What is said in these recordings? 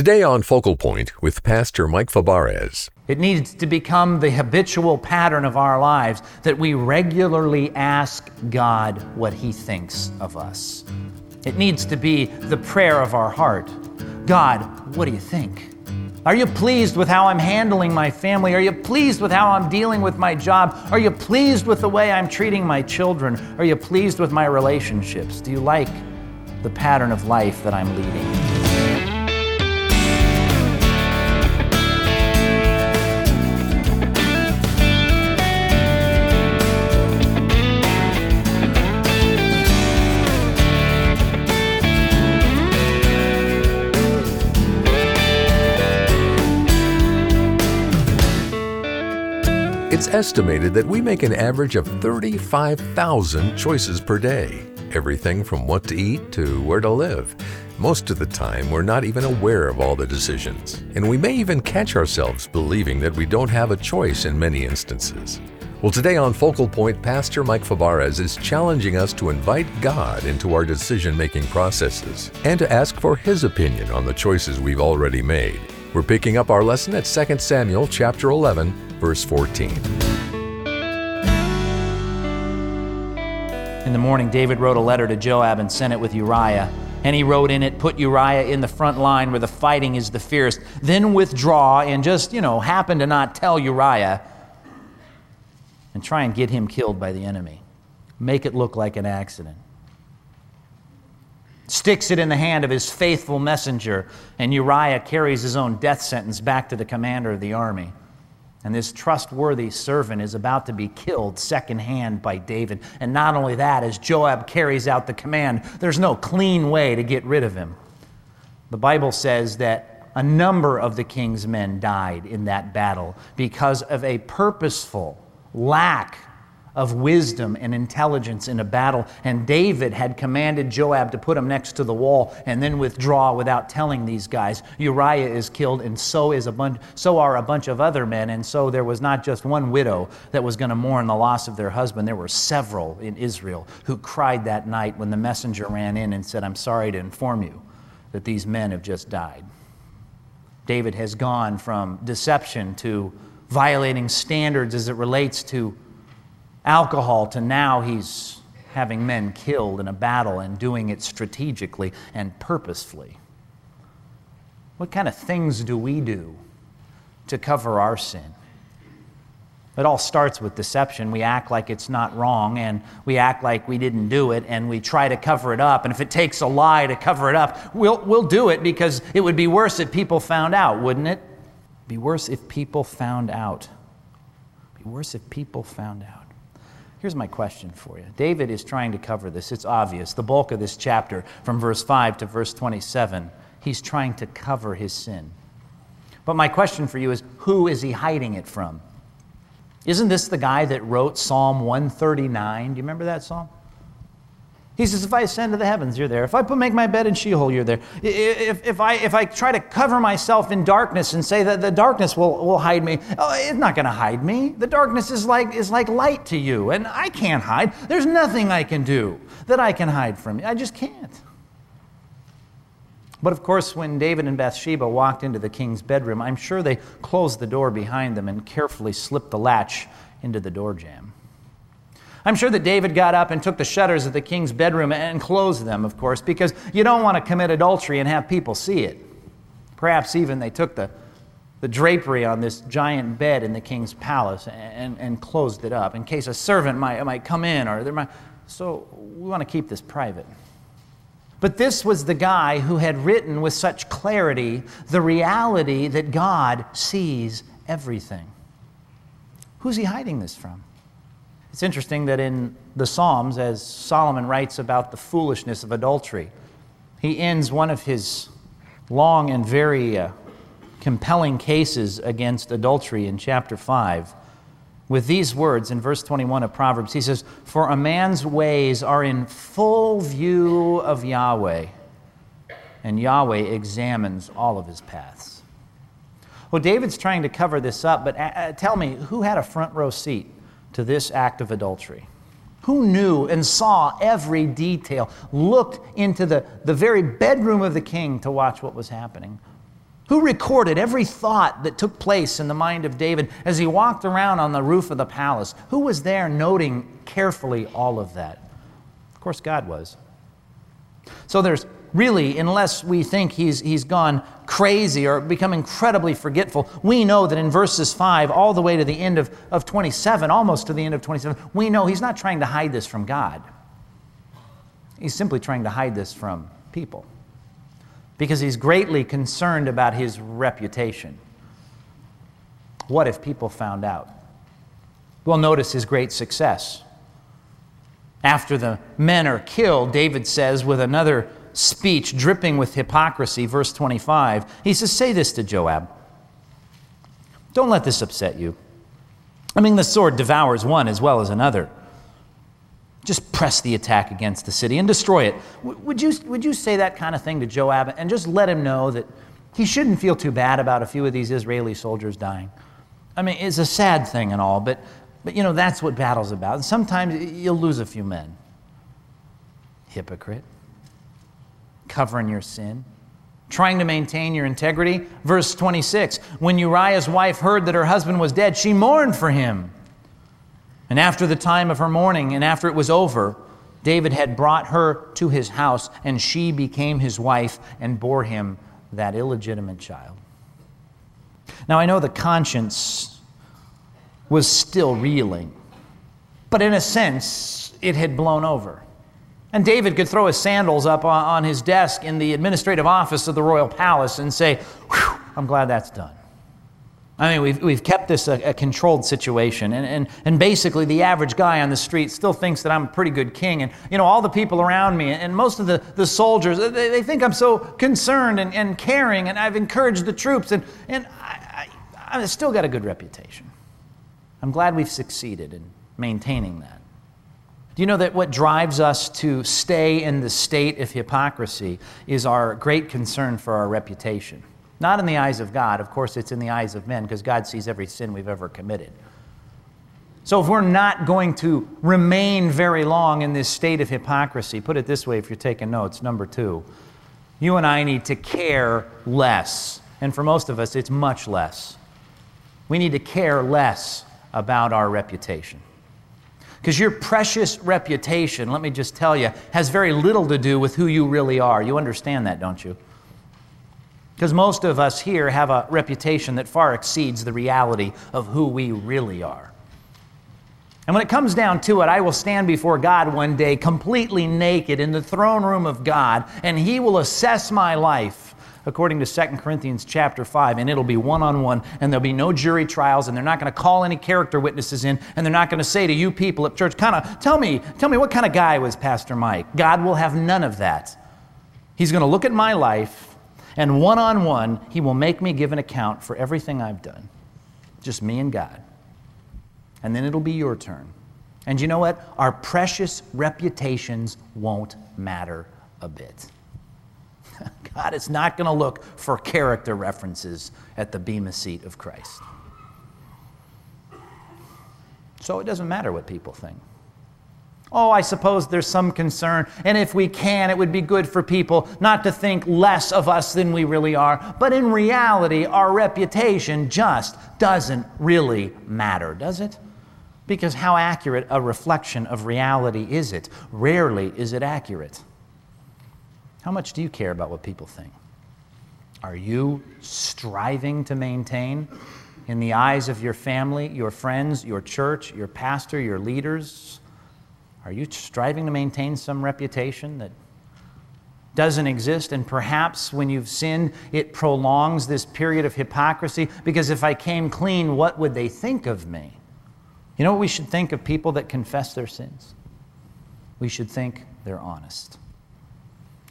Today on Focal Point with Pastor Mike Fabarez. It needs to become the habitual pattern of our lives that we regularly ask God what He thinks of us. It needs to be the prayer of our heart God, what do you think? Are you pleased with how I'm handling my family? Are you pleased with how I'm dealing with my job? Are you pleased with the way I'm treating my children? Are you pleased with my relationships? Do you like the pattern of life that I'm leading? It's estimated that we make an average of 35,000 choices per day. Everything from what to eat to where to live. Most of the time, we're not even aware of all the decisions, and we may even catch ourselves believing that we don't have a choice in many instances. Well, today on Focal Point, Pastor Mike Fabarez is challenging us to invite God into our decision making processes and to ask for His opinion on the choices we've already made. We're picking up our lesson at 2 Samuel chapter 11, verse 14. In the morning, David wrote a letter to Joab and sent it with Uriah. And he wrote in it, Put Uriah in the front line where the fighting is the fiercest. Then withdraw and just, you know, happen to not tell Uriah and try and get him killed by the enemy. Make it look like an accident sticks it in the hand of his faithful messenger, and Uriah carries his own death sentence back to the commander of the army. And this trustworthy servant is about to be killed secondhand by David. And not only that, as Joab carries out the command, there's no clean way to get rid of him. The Bible says that a number of the king's men died in that battle because of a purposeful lack of wisdom and intelligence in a battle. And David had commanded Joab to put him next to the wall and then withdraw without telling these guys. Uriah is killed, and so is a bunch, so are a bunch of other men. And so there was not just one widow that was going to mourn the loss of their husband. There were several in Israel who cried that night when the messenger ran in and said, I'm sorry to inform you that these men have just died. David has gone from deception to violating standards as it relates to alcohol to now he's having men killed in a battle and doing it strategically and purposefully. What kind of things do we do to cover our sin? It all starts with deception. We act like it's not wrong and we act like we didn't do it and we try to cover it up. And if it takes a lie to cover it up, we'll, we'll do it because it would be worse if people found out, wouldn't it? Be worse if people found out. Be worse if people found out. Here's my question for you. David is trying to cover this. It's obvious. The bulk of this chapter, from verse 5 to verse 27, he's trying to cover his sin. But my question for you is who is he hiding it from? Isn't this the guy that wrote Psalm 139? Do you remember that psalm? He says, if I ascend to the heavens, you're there. If I put, make my bed in Sheol, you're there. If, if, I, if I try to cover myself in darkness and say that the darkness will, will hide me, oh, it's not going to hide me. The darkness is like, is like light to you, and I can't hide. There's nothing I can do that I can hide from you. I just can't. But of course, when David and Bathsheba walked into the king's bedroom, I'm sure they closed the door behind them and carefully slipped the latch into the door jamb. I'm sure that David got up and took the shutters of the king's bedroom and closed them, of course, because you don't want to commit adultery and have people see it. Perhaps even they took the, the drapery on this giant bed in the king's palace and, and closed it up in case a servant might, might come in or there might. So we want to keep this private. But this was the guy who had written with such clarity the reality that God sees everything. Who's he hiding this from? It's interesting that in the Psalms, as Solomon writes about the foolishness of adultery, he ends one of his long and very uh, compelling cases against adultery in chapter 5 with these words in verse 21 of Proverbs. He says, For a man's ways are in full view of Yahweh, and Yahweh examines all of his paths. Well, David's trying to cover this up, but uh, uh tell me, who had a front row seat to this act of adultery? Who knew and saw every detail, looked into the, the very bedroom of the king to watch what was happening? Who recorded every thought that took place in the mind of David as he walked around on the roof of the palace? Who was there noting carefully all of that? Of course, God was. So there's really, unless we think he's, he's gone crazy or become incredibly forgetful, we know that in verses 5 all the way to the end of, of 27, almost to the end of 27, we know he's not trying to hide this from God. He's simply trying to hide this from people because he's greatly concerned about his reputation. What if people found out? Well, notice his great success. After the men are killed, David says with another speech dripping with hypocrisy, verse 25, he says, Say this to Joab. Don't let this upset you. I mean, the sword devours one as well as another. Just press the attack against the city and destroy it. Would you, would you say that kind of thing to Joab and just let him know that he shouldn't feel too bad about a few of these Israeli soldiers dying? I mean, it's a sad thing and all, but, but you know, that's what battle's about. And sometimes you'll lose a few men. Hypocrite. Covering your sin trying to maintain your integrity. Verse 26 When Uriah's wife heard that her husband was dead, she mourned for him. And after the time of her mourning, and after it was over, David had brought her to his house, and she became his wife and bore him that illegitimate child. Now, I know the conscience was still reeling, but in a sense, it had blown over. And David could throw his sandals up on his desk in the administrative office of the royal palace and say, I'm glad that's done. I mean, we've, we've kept this a, a, controlled situation. And, and, and basically, the average guy on the street still thinks that I'm a pretty good king. And, you know, all the people around me and most of the, the soldiers, they, they think I'm so concerned and, and caring, and I've encouraged the troops, and, and I, I, I've still got a good reputation. I'm glad we've succeeded in maintaining that. Do you know that what drives us to stay in the state of hypocrisy is our great concern for our reputation? Not in the eyes of God. Of course, it's in the eyes of men because God sees every sin we've ever committed. So, if we're not going to remain very long in this state of hypocrisy, put it this way if you're taking notes, number two, you and I need to care less. And for most of us, it's much less. We need to care less about our reputation. Because your precious reputation, let me just tell you, has very little to do with who you really are. You understand that, don't you? Because most of us here have a reputation that far exceeds the reality of who we really are. And when it comes down to it, I will stand before God one day completely naked in the throne room of God, and He will assess my life according to 2 Corinthians chapter 5, and it'll be one on one, and there'll be no jury trials, and they're not going to call any character witnesses in, and they're not going to say to you people at church, kind of, tell me, tell me what kind of guy was Pastor Mike. God will have none of that. He's going to look at my life and one on one, He will make me give an account for everything I've done. Just me and God. And then it'll be your turn. And you know what? Our precious reputations won't matter a bit. God is not going to look for character references at the Bema seat of Christ. So it doesn't matter what people think. Oh, I suppose there's some concern, and if we can, it would be good for people not to think less of us than we really are. But in reality, our reputation just doesn't really matter, does it? Because how accurate a reflection of reality is it? Rarely is it accurate. How much do you care about what people think? Are you striving to maintain, in the eyes of your family, your friends, your church, your pastor, your leaders, are you striving to maintain some reputation that doesn't exist? And perhaps when you've sinned, it prolongs this period of hypocrisy because if I came clean, what would they think of me? You know what we should think of people that confess their sins? We should think they're honest.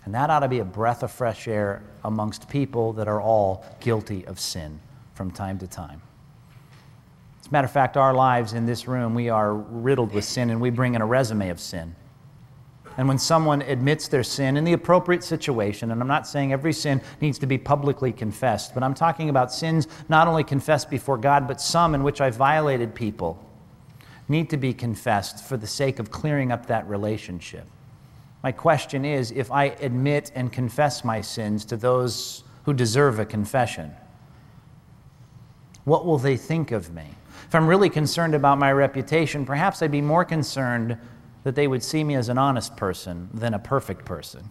And that ought to be a breath of fresh air amongst people that are all guilty of sin from time to time. As a matter of fact, our lives in this room, we are riddled with sin and we bring in a resume of sin. And when someone admits their sin in the appropriate situation, and I'm not saying every sin needs to be publicly confessed, but I'm talking about sins not only confessed before God, but some in which I violated people, need to be confessed for the sake of clearing up that relationship. My question is if I admit and confess my sins to those who deserve a confession. What will they think of me? If I'm really concerned about my reputation, perhaps I'd be more concerned that they would see me as an honest person than a perfect person.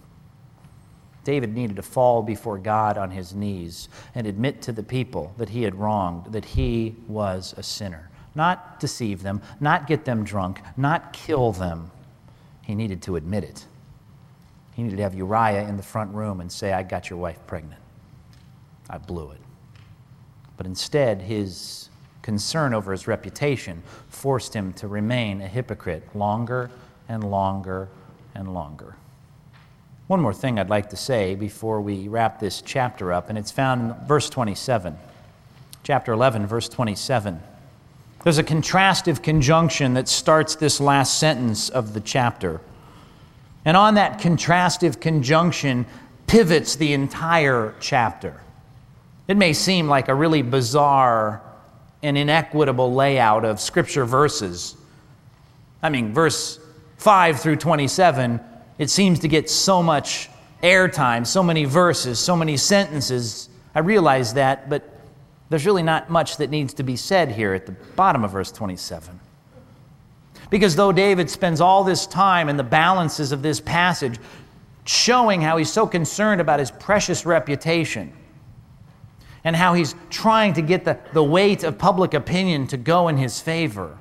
David needed to fall before God on his knees and admit to the people that he had wronged, that he was a sinner. Not deceive them, not get them drunk, not kill them. He needed to admit it. He needed to have Uriah in the front room and say, I got your wife pregnant. I blew it. But instead, his concern over his reputation forced him to remain a hypocrite longer and longer and longer. One more thing I'd like to say before we wrap this chapter up, and it's found in verse 27. Chapter 11, verse 27. There's a contrastive conjunction that starts this last sentence of the chapter. And on that contrastive conjunction pivots the entire chapter. It may seem like a really bizarre and inequitable layout of scripture verses. I mean, verse 5 through 27, it seems to get so much airtime, so many verses, so many sentences. I realize that, but there's really not much that needs to be said here at the bottom of verse 27. Because though David spends all this time in the balances of this passage showing how he's so concerned about his precious reputation and how he's trying to get the, the weight of public opinion to go in his favor,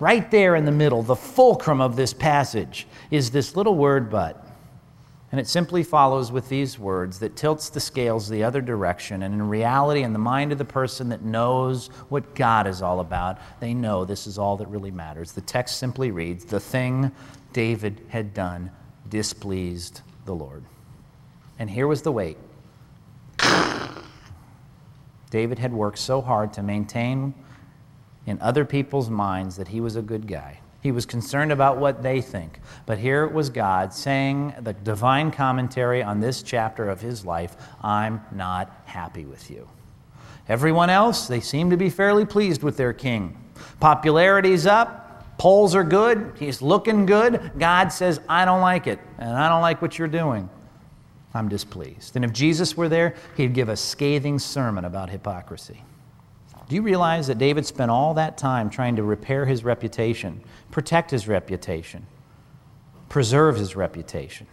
right there in the middle, the fulcrum of this passage, is this little word but. And it simply follows with these words that tilts the scales the other direction. And in reality, in the mind of the person that knows what God is all about, they know this is all that really matters. The text simply reads The thing David had done displeased the Lord. And here was the weight. David had worked so hard to maintain in other people's minds that he was a good guy. He was concerned about what they think. But here it was God saying the divine commentary on this chapter of his life I'm not happy with you. Everyone else, they seem to be fairly pleased with their king. Popularity's up, polls are good, he's looking good. God says, I don't like it, and I don't like what you're doing. I'm displeased. And if Jesus were there, he'd give a scathing sermon about hypocrisy. Do you realize that David spent all that time trying to repair his reputation, protect his reputation, preserve his reputation?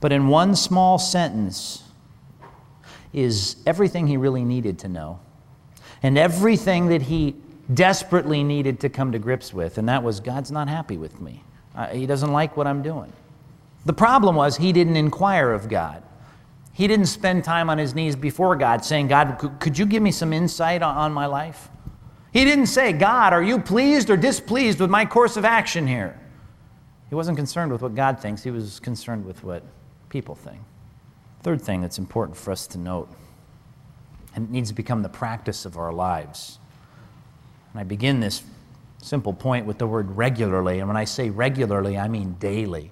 But in one small sentence is everything he really needed to know and everything that he desperately needed to come to grips with, and that was God's not happy with me. Uh, he doesn't like what I'm doing. The problem was he didn't inquire of God. He didn't spend time on his knees before God saying, God, could you give me some insight on my life? He didn't say, God, are you pleased or displeased with my course of action here? He wasn't concerned with what God thinks, he was concerned with what people think. Third thing that's important for us to note, and it needs to become the practice of our lives. And I begin this simple point with the word regularly. And when I say regularly, I mean daily.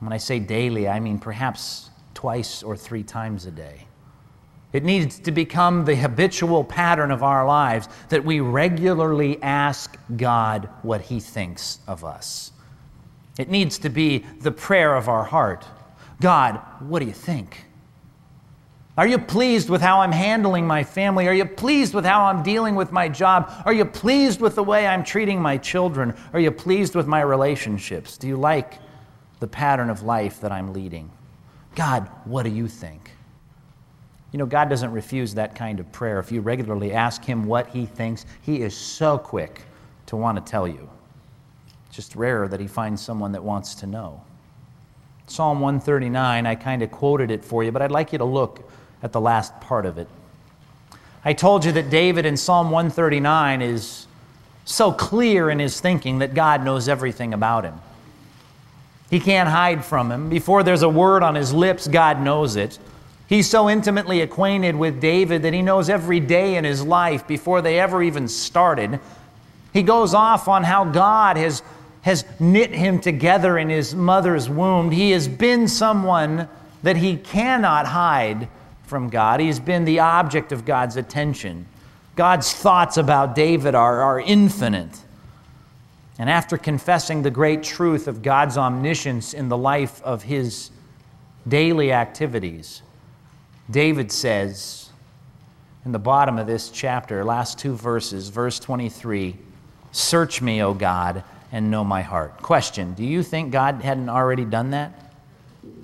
When I say daily, I mean perhaps twice or three times a day. It needs to become the habitual pattern of our lives that we regularly ask God what He thinks of us. It needs to be the prayer of our heart God, what do you think? Are you pleased with how I'm handling my family? Are you pleased with how I'm dealing with my job? Are you pleased with the way I'm treating my children? Are you pleased with my relationships? Do you like the pattern of life that I'm leading? God, what do you think? You know, God doesn't refuse that kind of prayer. If you regularly ask Him what He thinks, He is so quick to want to tell you. It's just rare that He finds someone that wants to know. Psalm 139, I kind of quoted it for you, but I'd like you to look at the last part of it. I told you that David in Psalm 139 is so clear in his thinking that God knows everything about him. He can't hide from him. Before there's a word on his lips, God knows it. He's so intimately acquainted with David that he knows every day in his life before they ever even started. He goes off on how God has, has knit him together in his mother's womb. He has been someone that he cannot hide from God. He's been the object of God's attention. God's thoughts about David are, are infinite. And after confessing the great truth of God's omniscience in the life of his daily activities, David says in the bottom of this chapter, last two verses, verse 23 Search me, O God, and know my heart. Question Do you think God hadn't already done that?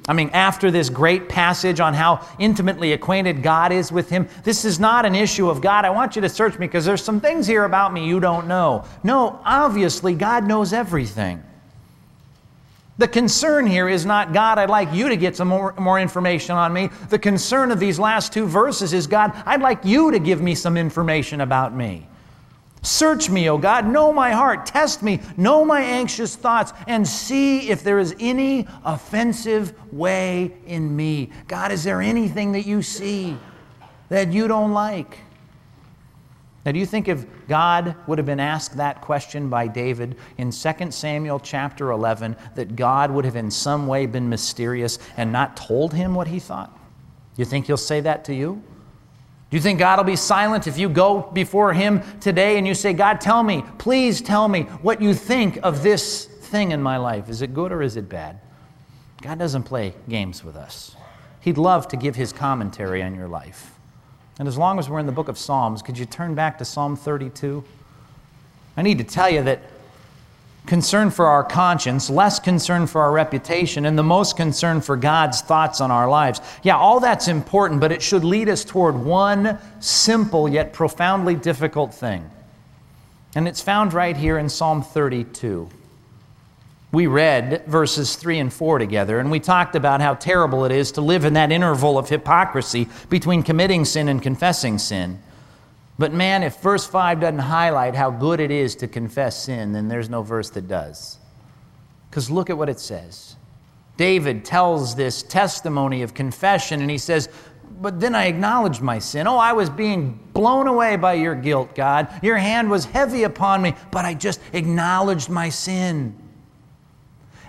I mean, after this great passage on how intimately acquainted God is with him, this is not an issue of God, I want you to search me because there's some things here about me you don't know. No, obviously, God knows everything. The concern here is not, God, I'd like you to get some more, more information on me. The concern of these last two verses is, God, I'd like you to give me some information about me. Search me, O God, know my heart, test me, know my anxious thoughts, and see if there is any offensive way in me. God, is there anything that you see that you don't like? Now, do you think if God would have been asked that question by David in 2 Samuel chapter 11, that God would have in some way been mysterious and not told him what he thought? You think he'll say that to you? Do you think God will be silent if you go before Him today and you say, God, tell me, please tell me what you think of this thing in my life? Is it good or is it bad? God doesn't play games with us. He'd love to give His commentary on your life. And as long as we're in the book of Psalms, could you turn back to Psalm 32? I need to tell you that concern for our conscience, less concern for our reputation, and the most concern for God's thoughts on our lives. Yeah, all that's important, but it should lead us toward one simple yet profoundly difficult thing. And it's found right here in Psalm 32. We read verses 3 and 4 together, and we talked about how terrible it is to live in that interval of hypocrisy between committing sin and confessing sin. But man, if verse 5 doesn't highlight how good it is to confess sin, then there's no verse that does. Because look at what it says. David tells this testimony of confession, and he says, But then I acknowledged my sin. Oh, I was being blown away by your guilt, God. Your hand was heavy upon me, but I just acknowledged my sin.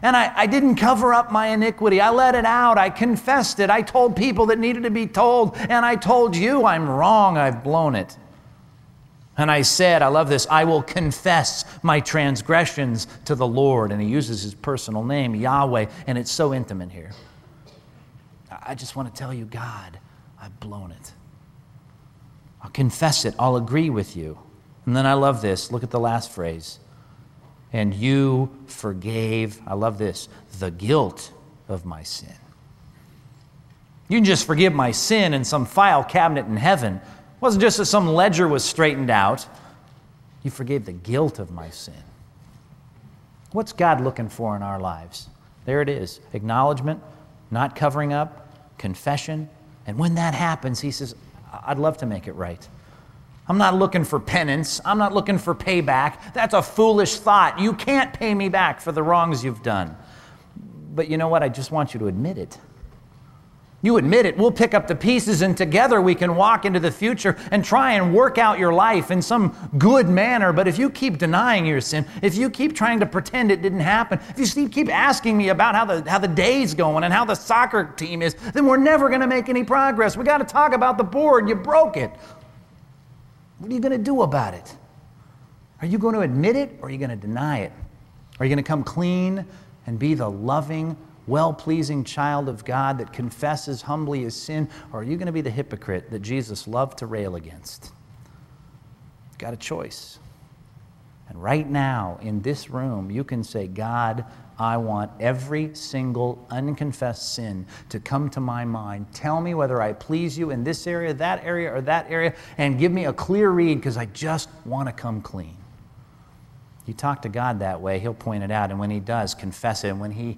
And I, I, didn't cover up my iniquity. I let it out. I confessed it. I told people that needed to be told. And I told you I'm wrong. I've blown it. And I said, I love this, I will confess my transgressions to the Lord. And he uses his personal name, Yahweh, and it's so intimate here. I just want to tell you, God, I've blown it. I'll confess it, I'll agree with you. And then I love this. Look at the last phrase. And you forgave, I love this, the guilt of my sin. You can just forgive my sin in some file cabinet in heaven, it wasn't just that some ledger was straightened out, you forgave the guilt of my sin. What's God looking for in our lives? There it is acknowledgement, not covering up, confession. And when that happens, He says, I'd love to make it right. I'm not looking for penance. I'm not looking for payback. That's a foolish thought. You can't pay me back for the wrongs you've done. But you know what? I just want you to admit it. You admit it, we'll pick up the pieces and together we can walk into the future and try and work out your life in some good manner. But if you keep denying your sin, if you keep trying to pretend it didn't happen, if you keep asking me about how the, how the day's going and how the soccer team is, then we're never going to make any progress. We got to talk about the board. You broke it. What are you going to do about it? Are you going to admit it or are you going to deny it? Are you going to come clean and be the loving, well pleasing child of God that confesses humbly his sin? Or are you going to be the hypocrite that Jesus loved to rail against? You've got a choice. And right now, in this room, you can say, God, I want every single unconfessed sin to come to my mind. Tell me whether I please you in this area, that area, or that area, and give me a clear read because I just want to come clean. You talk to God that way, He'll point it out. And when He does, confess it. And when He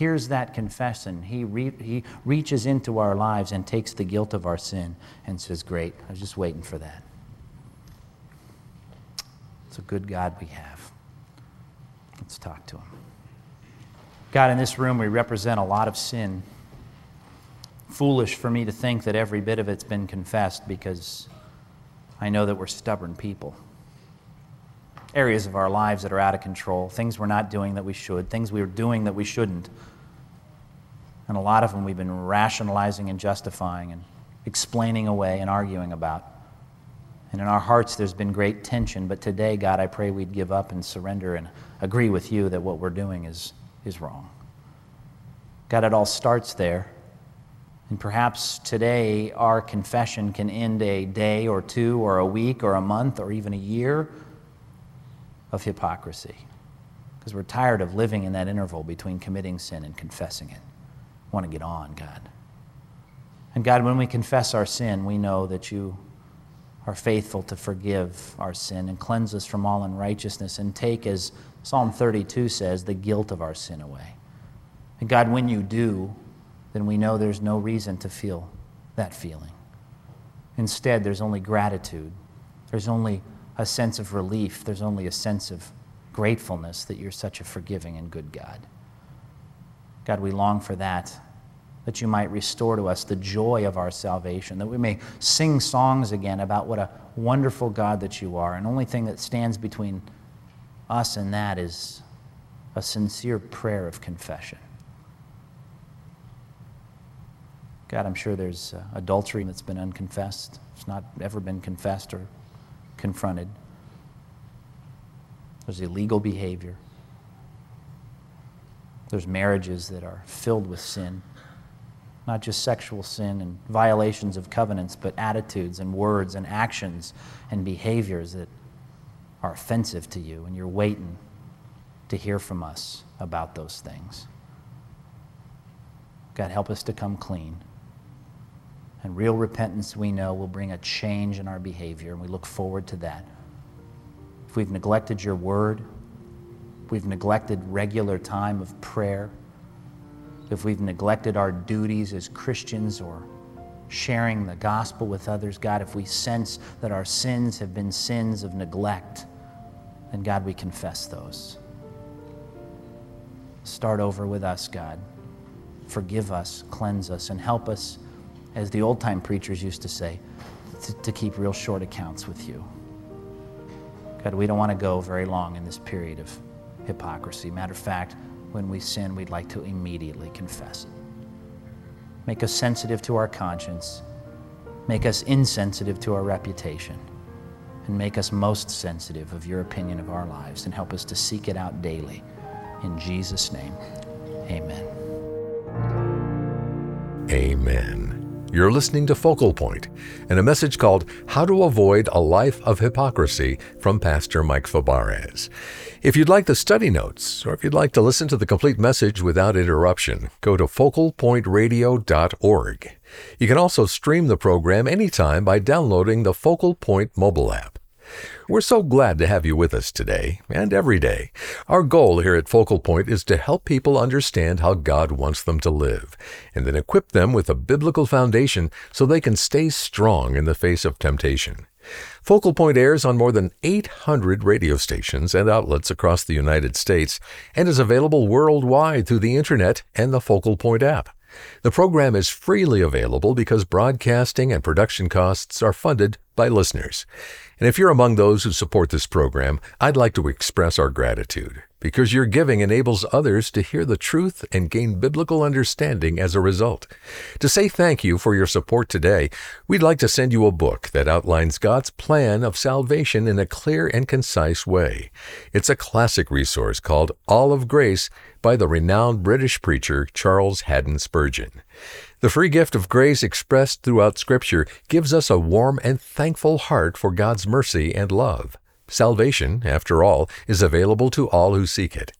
hears that confession, he, re- he reaches into our lives and takes the guilt of our sin and says, Great, I was just waiting for that. It's a good God we have. Let's talk to him. God, in this room, we represent a lot of sin. Foolish for me to think that every bit of it's been confessed because I know that we're stubborn people areas of our lives that are out of control, things we're not doing that we should, things we're doing that we shouldn't. And a lot of them we've been rationalizing and justifying and explaining away and arguing about. And in our hearts, there's been great tension. But today, God, I pray we'd give up and surrender and agree with you that what we're doing is, is wrong. God, it all starts there. And perhaps today our confession can end a day or two or a week or a month or even a year of hypocrisy because we're tired of living in that interval between committing sin and confessing it. We want to get on, God. And God, when we confess our sin, we know that you are faithful to forgive our sin and cleanse us from all unrighteousness and take, as Psalm 32 says, the guilt of our sin away. And God, when you do, then we know there's no reason to feel that feeling. Instead, there's only gratitude, there's only a sense of relief, there's only a sense of gratefulness that you're such a forgiving and good God. God, we long for that that you might restore to us the joy of our salvation, that we may sing songs again about what a wonderful God that you are. And only thing that stands between us and that is a sincere prayer of confession. God, I'm sure there's uh, adultery that's been unconfessed. It's not ever been confessed or confronted. There's illegal behavior. There's marriages that are filled with sin not just sexual sin and violations of covenants, but attitudes and words and actions and behaviors that are offensive to you, and you're waiting to hear from us about those things. God, help us to come clean. And real repentance, we know, will bring a change in our behavior, and we look forward to that. If we've neglected your word, we've neglected regular time of prayer, if we've neglected our duties as Christians or sharing the gospel with others, God, if we sense that our sins have been sins of neglect, then God, we confess those. Start over with us, God. Forgive us, cleanse us, and help us, as the old time preachers used to say, to, to keep real short accounts with you. God, we don't want to go very long in this period of hypocrisy. Matter of fact, when we sin, we'd like to immediately confess it. Make us sensitive to our conscience, make us insensitive to our reputation, and make us most sensitive of your opinion of our lives, and help us to seek it out daily. In Jesus' name, amen. Amen. You're listening to Focal Point and a message called How to Avoid a Life of Hypocrisy from Pastor Mike Fabarez. If you'd like the study notes, or if you'd like to listen to the complete message without interruption, go to focalpointradio.org. You can also stream the program anytime by downloading the Focal Point mobile app. We're so glad to have you with us today and every day. Our goal here at Focal Point is to help people understand how God wants them to live and then equip them with a biblical foundation so they can stay strong in the face of temptation. Focal Point airs on more than 800 radio stations and outlets across the United States and is available worldwide through the internet and the Focal Point app. The program is freely available because broadcasting and production costs are funded by listeners. And if you're among those who support this program, I'd like to express our gratitude because your giving enables others to hear the truth and gain biblical understanding as a result. To say thank you for your support today, we'd like to send you a book that outlines God's plan of salvation in a clear and concise way. It's a classic resource called All of Grace by the renowned British preacher Charles Haddon Spurgeon. The free gift of grace expressed throughout Scripture gives us a warm and thankful heart for God's mercy and love. Salvation, after all, is available to all who seek it.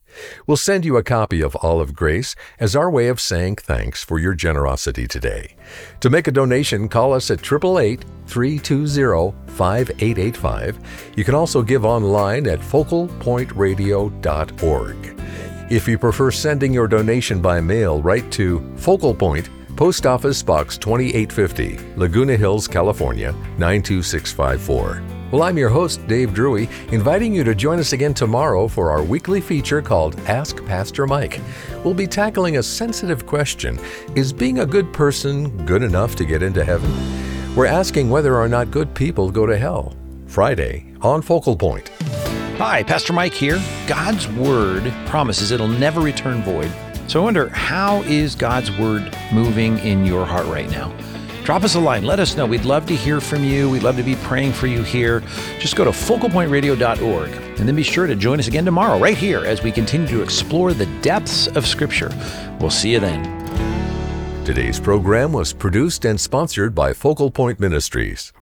We'll send you a copy of All of Grace as our way of saying thanks for your generosity today. To make a donation, call us at 888 320 5885. You can also give online at focalpointradio.org. If you prefer sending your donation by mail, write to Focal Point. Post Office Box 2850, Laguna Hills, California 92654. Well, I'm your host, Dave Drewy, inviting you to join us again tomorrow for our weekly feature called Ask Pastor Mike. We'll be tackling a sensitive question Is being a good person good enough to get into heaven? We're asking whether or not good people go to hell. Friday on Focal Point. Hi, Pastor Mike here. God's Word promises it'll never return void. So I wonder, how is God's Word moving in your heart right now? Drop us a line. Let us know. We'd love to hear from you. We'd love to be praying for you here. Just go to focalpointradio.org and then be sure to join us again tomorrow, right here, as we continue to explore the depths of Scripture. We'll see you then. Today's program was produced and sponsored by Focal Point Ministries.